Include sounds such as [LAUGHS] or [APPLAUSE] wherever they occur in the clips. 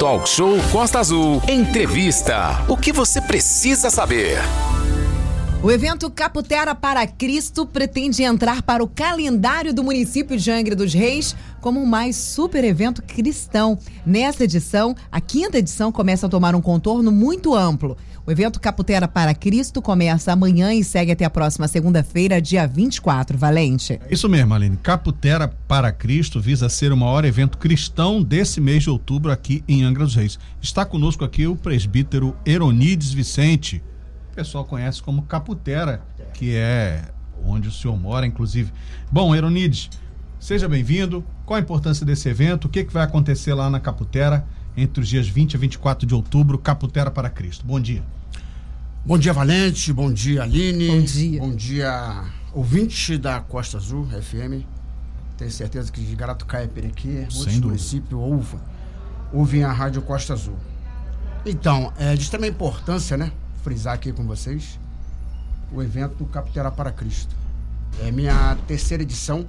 Talk Show Costa Azul. Entrevista. O que você precisa saber? O evento Caputera para Cristo pretende entrar para o calendário do município de Angra dos Reis como mais super evento cristão. Nessa edição, a quinta edição começa a tomar um contorno muito amplo. O evento Caputera para Cristo começa amanhã e segue até a próxima segunda-feira, dia 24. Valente. É isso mesmo, Aline. Caputera para Cristo visa ser o maior evento cristão desse mês de outubro aqui em Angra dos Reis. Está conosco aqui o presbítero Eronides Vicente o pessoal conhece como Caputera, que é onde o senhor mora, inclusive. Bom, Eronides, seja bem-vindo. Qual a importância desse evento? O que, que vai acontecer lá na Caputera entre os dias 20 e 24 de outubro? Caputera para Cristo. Bom dia. Bom dia, Valente. Bom dia, Aline. Bom dia. Bom dia, ouvinte da Costa Azul FM. Tenho certeza que de Garatucaia, Perequê, outros municípios ouvem, ouvem a Rádio Costa Azul. Então, é de extrema importância, né? frisar aqui com vocês o evento Capitera para Cristo. É minha terceira edição.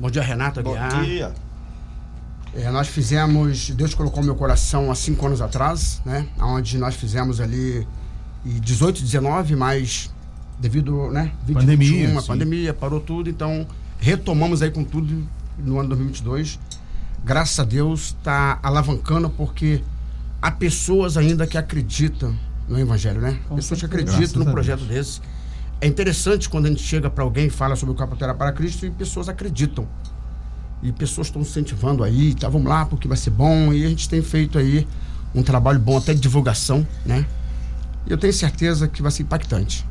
Bom dia, Renato Aguiar. Bom dia. É, nós fizemos, Deus colocou meu coração há cinco anos atrás, né? Onde nós fizemos ali 18, 19, mas devido, né? 20, pandemia, 21, pandemia, parou tudo, então retomamos aí com tudo no ano 2022. Graças a Deus está alavancando porque há pessoas ainda que acreditam no Evangelho, né? Com Pessoas que acreditam num projeto desse. É interessante quando a gente chega para alguém e fala sobre o Caputera para Cristo e pessoas acreditam. E pessoas estão incentivando aí, tá, vamos lá, porque vai ser bom. E a gente tem feito aí um trabalho bom até de divulgação, né? E eu tenho certeza que vai ser impactante.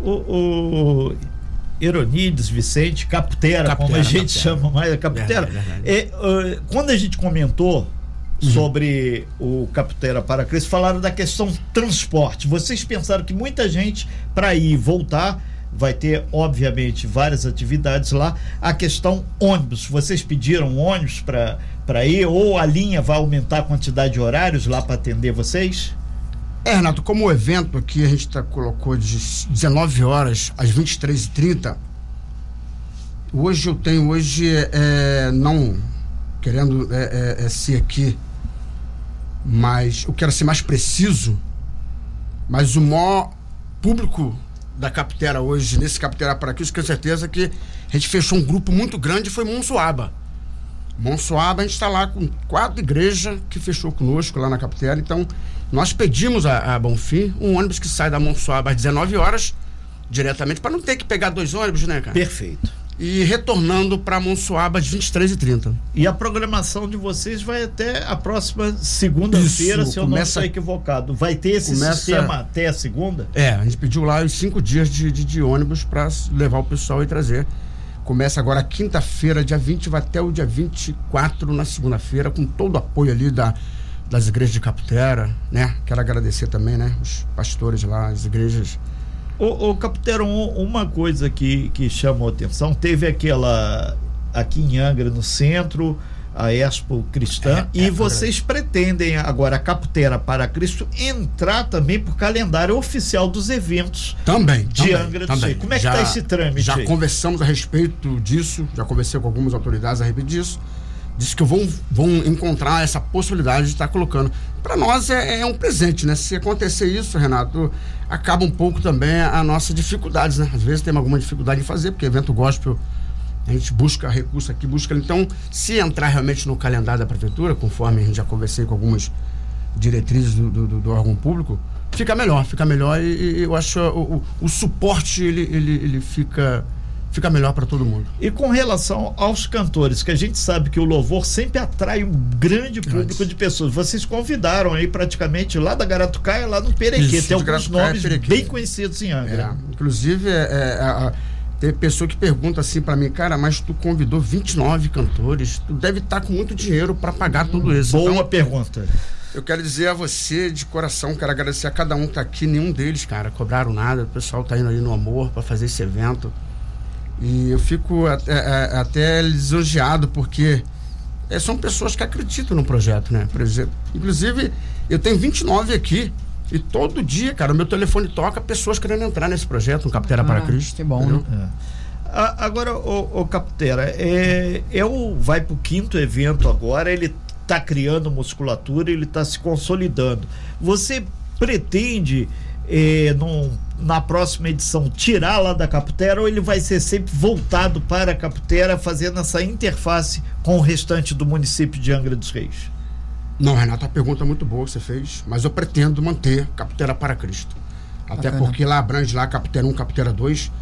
O, o Eronides, Vicente, Caputera, como a gente chama mais, Caputera. É, uh, quando a gente comentou. Sobre o Caputera para Cristo, falaram da questão transporte. Vocês pensaram que muita gente, para ir e voltar, vai ter, obviamente, várias atividades lá. A questão ônibus, vocês pediram ônibus para ir ou a linha vai aumentar a quantidade de horários lá para atender vocês? É, Renato, como o evento aqui a gente tá, colocou de 19 horas às 23h30, hoje eu tenho, hoje, é, não querendo é, é, é ser aqui mas eu quero ser mais preciso. Mas o maior público da Capitera hoje, nesse Capitera para aqui, eu tenho certeza que a gente fechou um grupo muito grande foi Monsuaba. Monsuaba, a gente está lá com quatro igrejas que fechou conosco lá na Capitera. Então, nós pedimos a, a Bonfim um ônibus que sai da Monsuaba às 19 horas, diretamente, para não ter que pegar dois ônibus, né, cara? Perfeito e retornando para Monsuaba às 23h30. E a programação de vocês vai até a próxima segunda-feira, se eu começa, não estou equivocado. Vai ter esse começa, sistema até a segunda? É, a gente pediu lá os cinco dias de, de, de ônibus para levar o pessoal e trazer. Começa agora quinta-feira, dia 20, vai até o dia 24 na segunda-feira, com todo o apoio ali da, das igrejas de Caputera, né? Quero agradecer também, né? Os pastores lá, as igrejas Ô, ô Capitero, uma coisa que, que chamou atenção, teve aquela aqui em Angra, no centro, a Expo Cristã, é, é, e vocês é pretendem agora a Caputera para Cristo entrar também por calendário oficial dos eventos também de também, Angra do Sul. Como é que está esse trâmite? Já aí? conversamos a respeito disso, já conversei com algumas autoridades a respeito disso disse que vão, vão encontrar essa possibilidade de estar colocando. Para nós é, é, um presente, né? Se acontecer isso, Renato, acaba um pouco também a nossa dificuldades, né? Às vezes tem alguma dificuldade em fazer, porque evento gospel a gente busca recurso aqui, busca. Então, se entrar realmente no calendário da prefeitura, conforme a gente já conversei com algumas diretrizes do, do, do órgão público, fica melhor, fica melhor e, e eu acho o, o, o suporte ele, ele, ele fica fica melhor para todo mundo. E com relação aos cantores, que a gente sabe que o louvor sempre atrai um grande público de pessoas. Vocês convidaram aí praticamente lá da Garatucaia, lá no Perequê. Isso, Tem alguns nomes bem conhecidos em Angra. É, inclusive, é, é, a, tem pessoa que pergunta assim para mim, cara, mas tu convidou 29 cantores, tu deve estar tá com muito dinheiro para pagar tudo isso. Boa então, pergunta. Eu quero dizer a você de coração, quero agradecer a cada um que tá aqui, nenhum deles, cara, cobraram nada, o pessoal tá indo ali no amor para fazer esse evento. E eu fico até, é, até lisonjeado porque é, são pessoas que acreditam no projeto, né? Por exemplo, inclusive, eu tenho 29 aqui. E todo dia, cara, o meu telefone toca pessoas querendo entrar nesse projeto, no Capitera ah, para Cristo. Que bom, né? É. agora, o, o Capitera, é, é o, vai pro quinto evento agora, ele está criando musculatura, ele está se consolidando. Você pretende eh, num, na próxima edição tirar lá da Caputera ou ele vai ser sempre voltado para a Caputera, fazendo essa interface com o restante do município de Angra dos Reis? Não, Renato, a pergunta é muito boa que você fez, mas eu pretendo manter Caputera para Cristo. Até Bacana. porque lá abrange lá Caputera 1, Caputera 2.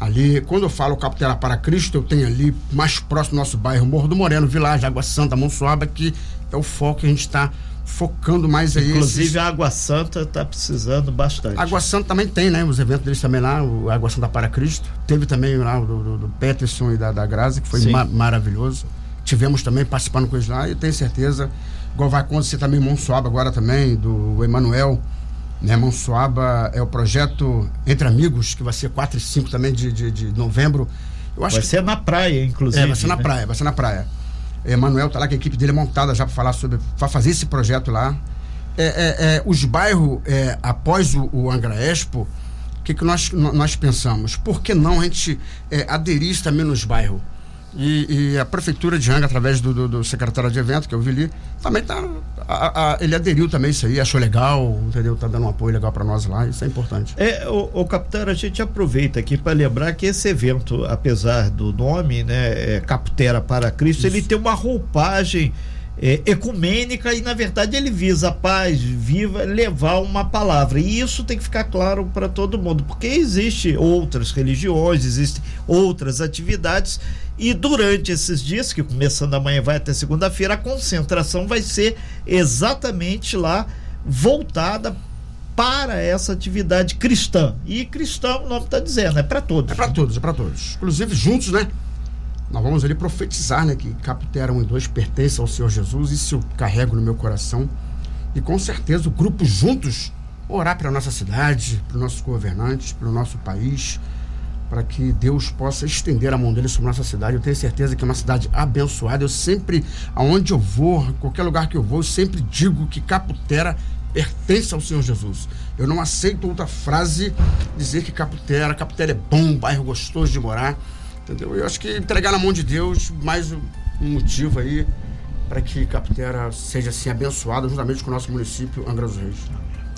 Ali, quando eu falo Caputera para Cristo, eu tenho ali mais próximo do nosso bairro Morro do Moreno, Vilagem, Água Santa, Monsuaba, que é o foco que a gente está focando mais aí. Inclusive esses... a Água Santa está precisando bastante. Água Santa também tem, né? Os eventos deles também lá, o Água Santa para Cristo. Teve também lá o do, do, do Peterson e da, da Grazi, que foi ma maravilhoso. Tivemos também participando com eles lá e tenho certeza, igual vai acontecer também em Monsuaba agora também, do Emanuel. Né, Monsuaba é o projeto Entre Amigos, que vai ser 4 e 5 também de, de, de novembro. Eu acho vai que... ser na praia, inclusive. É, vai ser na né? praia, vai ser na praia. Emanuel tá lá, que a equipe dele é montada já para falar sobre, para fazer esse projeto lá. É, é, é, os bairros, é, após o, o Angra Expo, o que, que nós, nós pensamos? Por que não a gente é, aderir também nos bairros? E, e, a prefeitura de Angra, através do, do, do, secretário de evento, que eu vi ali, também tá. A, a, ele aderiu também isso aí, achou legal, entendeu? Tá dando um apoio legal para nós lá, isso é importante. É, o, o capitão, a gente aproveita aqui para lembrar que esse evento, apesar do nome, né, é Caputera para Cristo, isso. ele tem uma roupagem é, ecumênica e, na verdade, ele visa a paz viva, levar uma palavra. E isso tem que ficar claro para todo mundo, porque existe outras religiões, existem outras atividades e durante esses dias, que começando amanhã vai até segunda-feira, a concentração vai ser exatamente lá voltada para essa atividade cristã. E cristão, o nome está dizendo, é para todos. É para todos, é para todos. Inclusive juntos, né? Nós vamos ali profetizar, né? Que Caputera 1 e 2 pertencem ao Senhor Jesus. Isso eu carrego no meu coração. E com certeza o grupo juntos orar para a nossa cidade, para os nossos governantes, para o nosso país para que Deus possa estender a mão dele sobre nossa cidade. Eu tenho certeza que é uma cidade abençoada. Eu sempre, aonde eu vou, qualquer lugar que eu vou, eu sempre digo que Caputera pertence ao Senhor Jesus. Eu não aceito outra frase dizer que Caputera, Caputera é bom, um bairro gostoso de morar. Entendeu? Eu acho que entregar na mão de Deus, mais um motivo aí para que Caputera seja assim abençoada juntamente com o nosso município Angra dos Reis.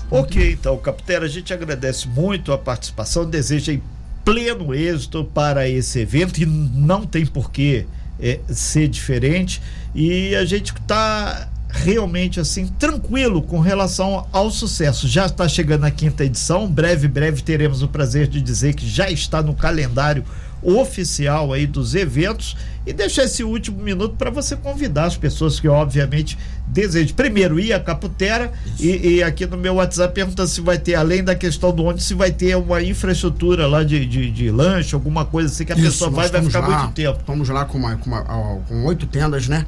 Ok, então, Caputera, a gente agradece muito a participação, deseja pleno êxito para esse evento e não tem por que é, ser diferente. E a gente está realmente assim tranquilo com relação ao sucesso. Já está chegando a quinta edição, breve, breve teremos o prazer de dizer que já está no calendário oficial aí dos eventos e deixar esse último minuto para você convidar as pessoas que obviamente desejam. Primeiro ir a Caputera e, e, aqui no meu WhatsApp perguntando se vai ter, além da questão do onde, se vai ter uma infraestrutura lá de, de, de lanche, alguma coisa assim que a Isso, pessoa vai vai ficar lá, muito tempo. Estamos lá com, uma, com, uma, com oito tendas, né?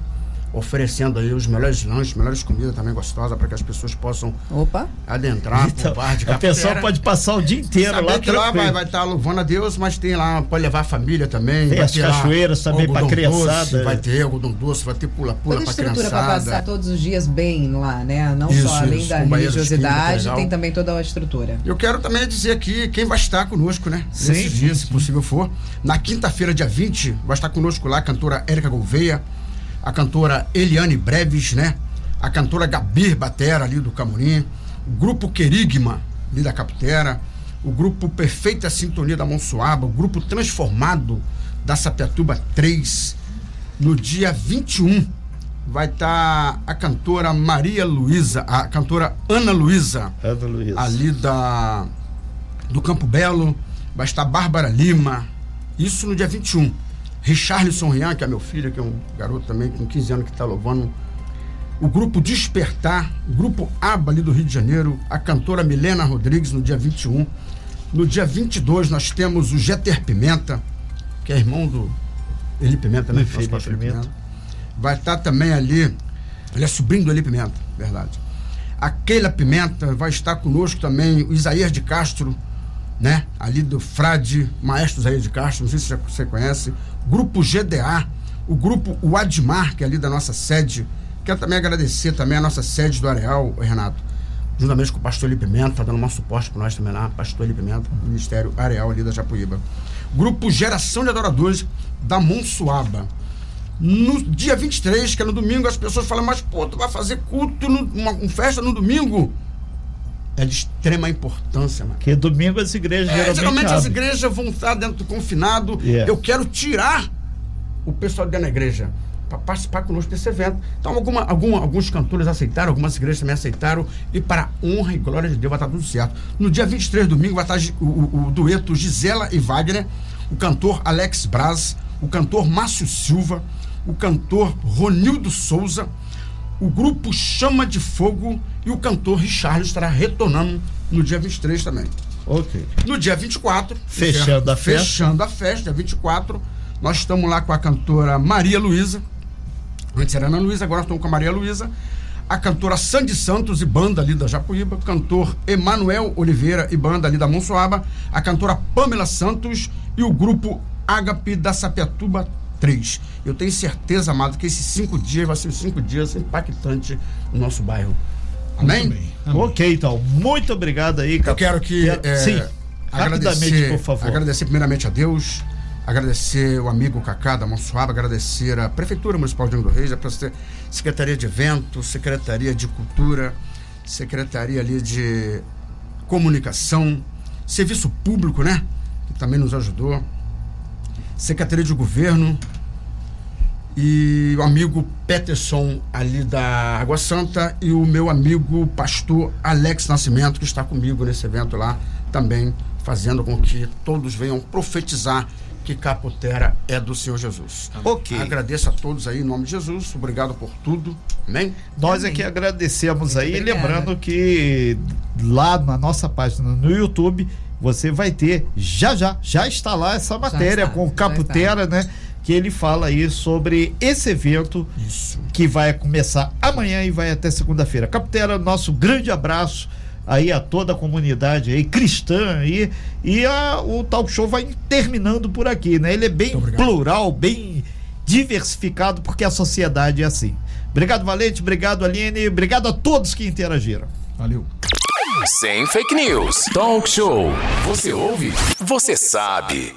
Oferecendo aí os melhores lanches, melhores comidas também gostosas para que as pessoas possam Opa. adentrar então, bar de [LAUGHS] A pessoa pode passar o dia inteiro Saber lá que lá vai, vai estar tá louvando a Deus, mas tem lá, pode levar a família também. Tem as cachoeiras também para criançada. Doce, vai ter algodão doce, vai ter pula-pula para criançada. para passar todos os dias bem lá, né? Não isso, só além isso, da religiosidade, tem também toda a estrutura. Eu quero também dizer aqui quem vai estar conosco, né? Sim, Nesses dias, se possível for. Na quinta-feira, dia 20, vai estar conosco lá a cantora Érica Gouveia, a cantora Eliane Breves, né? A cantora Gabir Batera, ali do Camurim, o grupo Querigma, ali da Caputera, o grupo Perfeita Sintonia da Monsuaba, o grupo Transformado da Sapiatuba 3. No dia 21 vai estar tá a cantora Maria Luísa, a cantora Ana Luísa, Ana Luísa, ali da do Campo Belo, vai estar Bárbara Lima. Isso no dia 21. Richarlison Rian, que é meu filho, que é um garoto também com 15 anos que está louvando. O grupo Despertar, o grupo ABA ali do Rio de Janeiro, a cantora Milena Rodrigues no dia 21. No dia 22 nós temos o Jeter Pimenta, que é irmão do Eli Pimenta, né? Filho Pimenta. Pimenta. Vai estar tá também ali, ele é sobrinho do Eli Pimenta, verdade. A Keila Pimenta, vai estar conosco também o Isaías de Castro, né? Ali do Frade, Maestro Isaías de Castro, não sei se você conhece Grupo GDA, o grupo o Admar, que é ali da nossa sede. Quero também agradecer também a nossa sede do Areal, Renato, juntamente com o pastor Eli Pimenta, tá dando um suporte para nós também lá, pastor Eli Pimenta, Ministério Areal ali da Japuíba. Grupo Geração de Adoradores da Monsuaba. No dia 23, que é no domingo, as pessoas falam, mas pô, tu vai fazer culto, no, uma, uma festa no domingo? É de extrema importância, mano. Porque domingo as igrejas é, geralmente, geralmente as igrejas vão estar dentro do confinado. Yeah. Eu quero tirar o pessoal dentro da igreja para participar conosco desse evento. Então, alguma, alguma, alguns cantores aceitaram, algumas igrejas também aceitaram, e para honra e glória de Deus vai estar tudo certo. No dia 23, domingo, vai estar o, o, o dueto Gisela e Wagner, o cantor Alex Braz, o cantor Márcio Silva, o cantor Ronildo Souza, o grupo Chama de Fogo e o cantor Richard estará retornando no dia 23 também. Ok. No dia 24, fechando a festa. Fechando a festa, dia 24, nós estamos lá com a cantora Maria Luísa. Antes era Ana Luísa, agora estamos com a Maria Luísa. A cantora Sandy Santos e banda ali da Japuíba, cantor Emanuel Oliveira e banda ali da Monsoaba, a cantora Pamela Santos e o grupo Ágape da Sapiatuba 3. Eu tenho certeza, amado, que esses cinco dias vai ser cinco dias impactantes no nosso bairro. Amém? Amém. Amém. Ok, então. Muito obrigado aí, Eu quero que. É, Sim, rapidamente, por favor. Agradecer primeiramente a Deus, agradecer o amigo Cacá da Monsuaba, agradecer a Prefeitura Municipal de Angra do Reis, a Secretaria de Eventos, Secretaria de Cultura, Secretaria ali de Comunicação, Serviço Público, né? Que também nos ajudou. Secretaria de Governo e o amigo Peterson ali da Água Santa e o meu amigo pastor Alex Nascimento que está comigo nesse evento lá também fazendo com que todos venham profetizar que Caputera é do Senhor Jesus. Ok. Agradeço a todos aí em nome de Jesus. Obrigado por tudo. Amém? Nós Amém. é que agradecemos Muito aí, obrigada. lembrando que lá na nossa página no YouTube você vai ter já já, já está lá essa matéria está, com o Caputera, né? Que ele fala aí sobre esse evento Isso. que vai começar amanhã e vai até segunda-feira. Caputera, nosso grande abraço aí a toda a comunidade aí cristã aí e a, o talk show vai terminando por aqui, né? Ele é bem plural, bem diversificado porque a sociedade é assim. Obrigado Valente, obrigado Aline, obrigado a todos que interagiram. Valeu. Sem fake news. Talk show. Você ouve? Você sabe.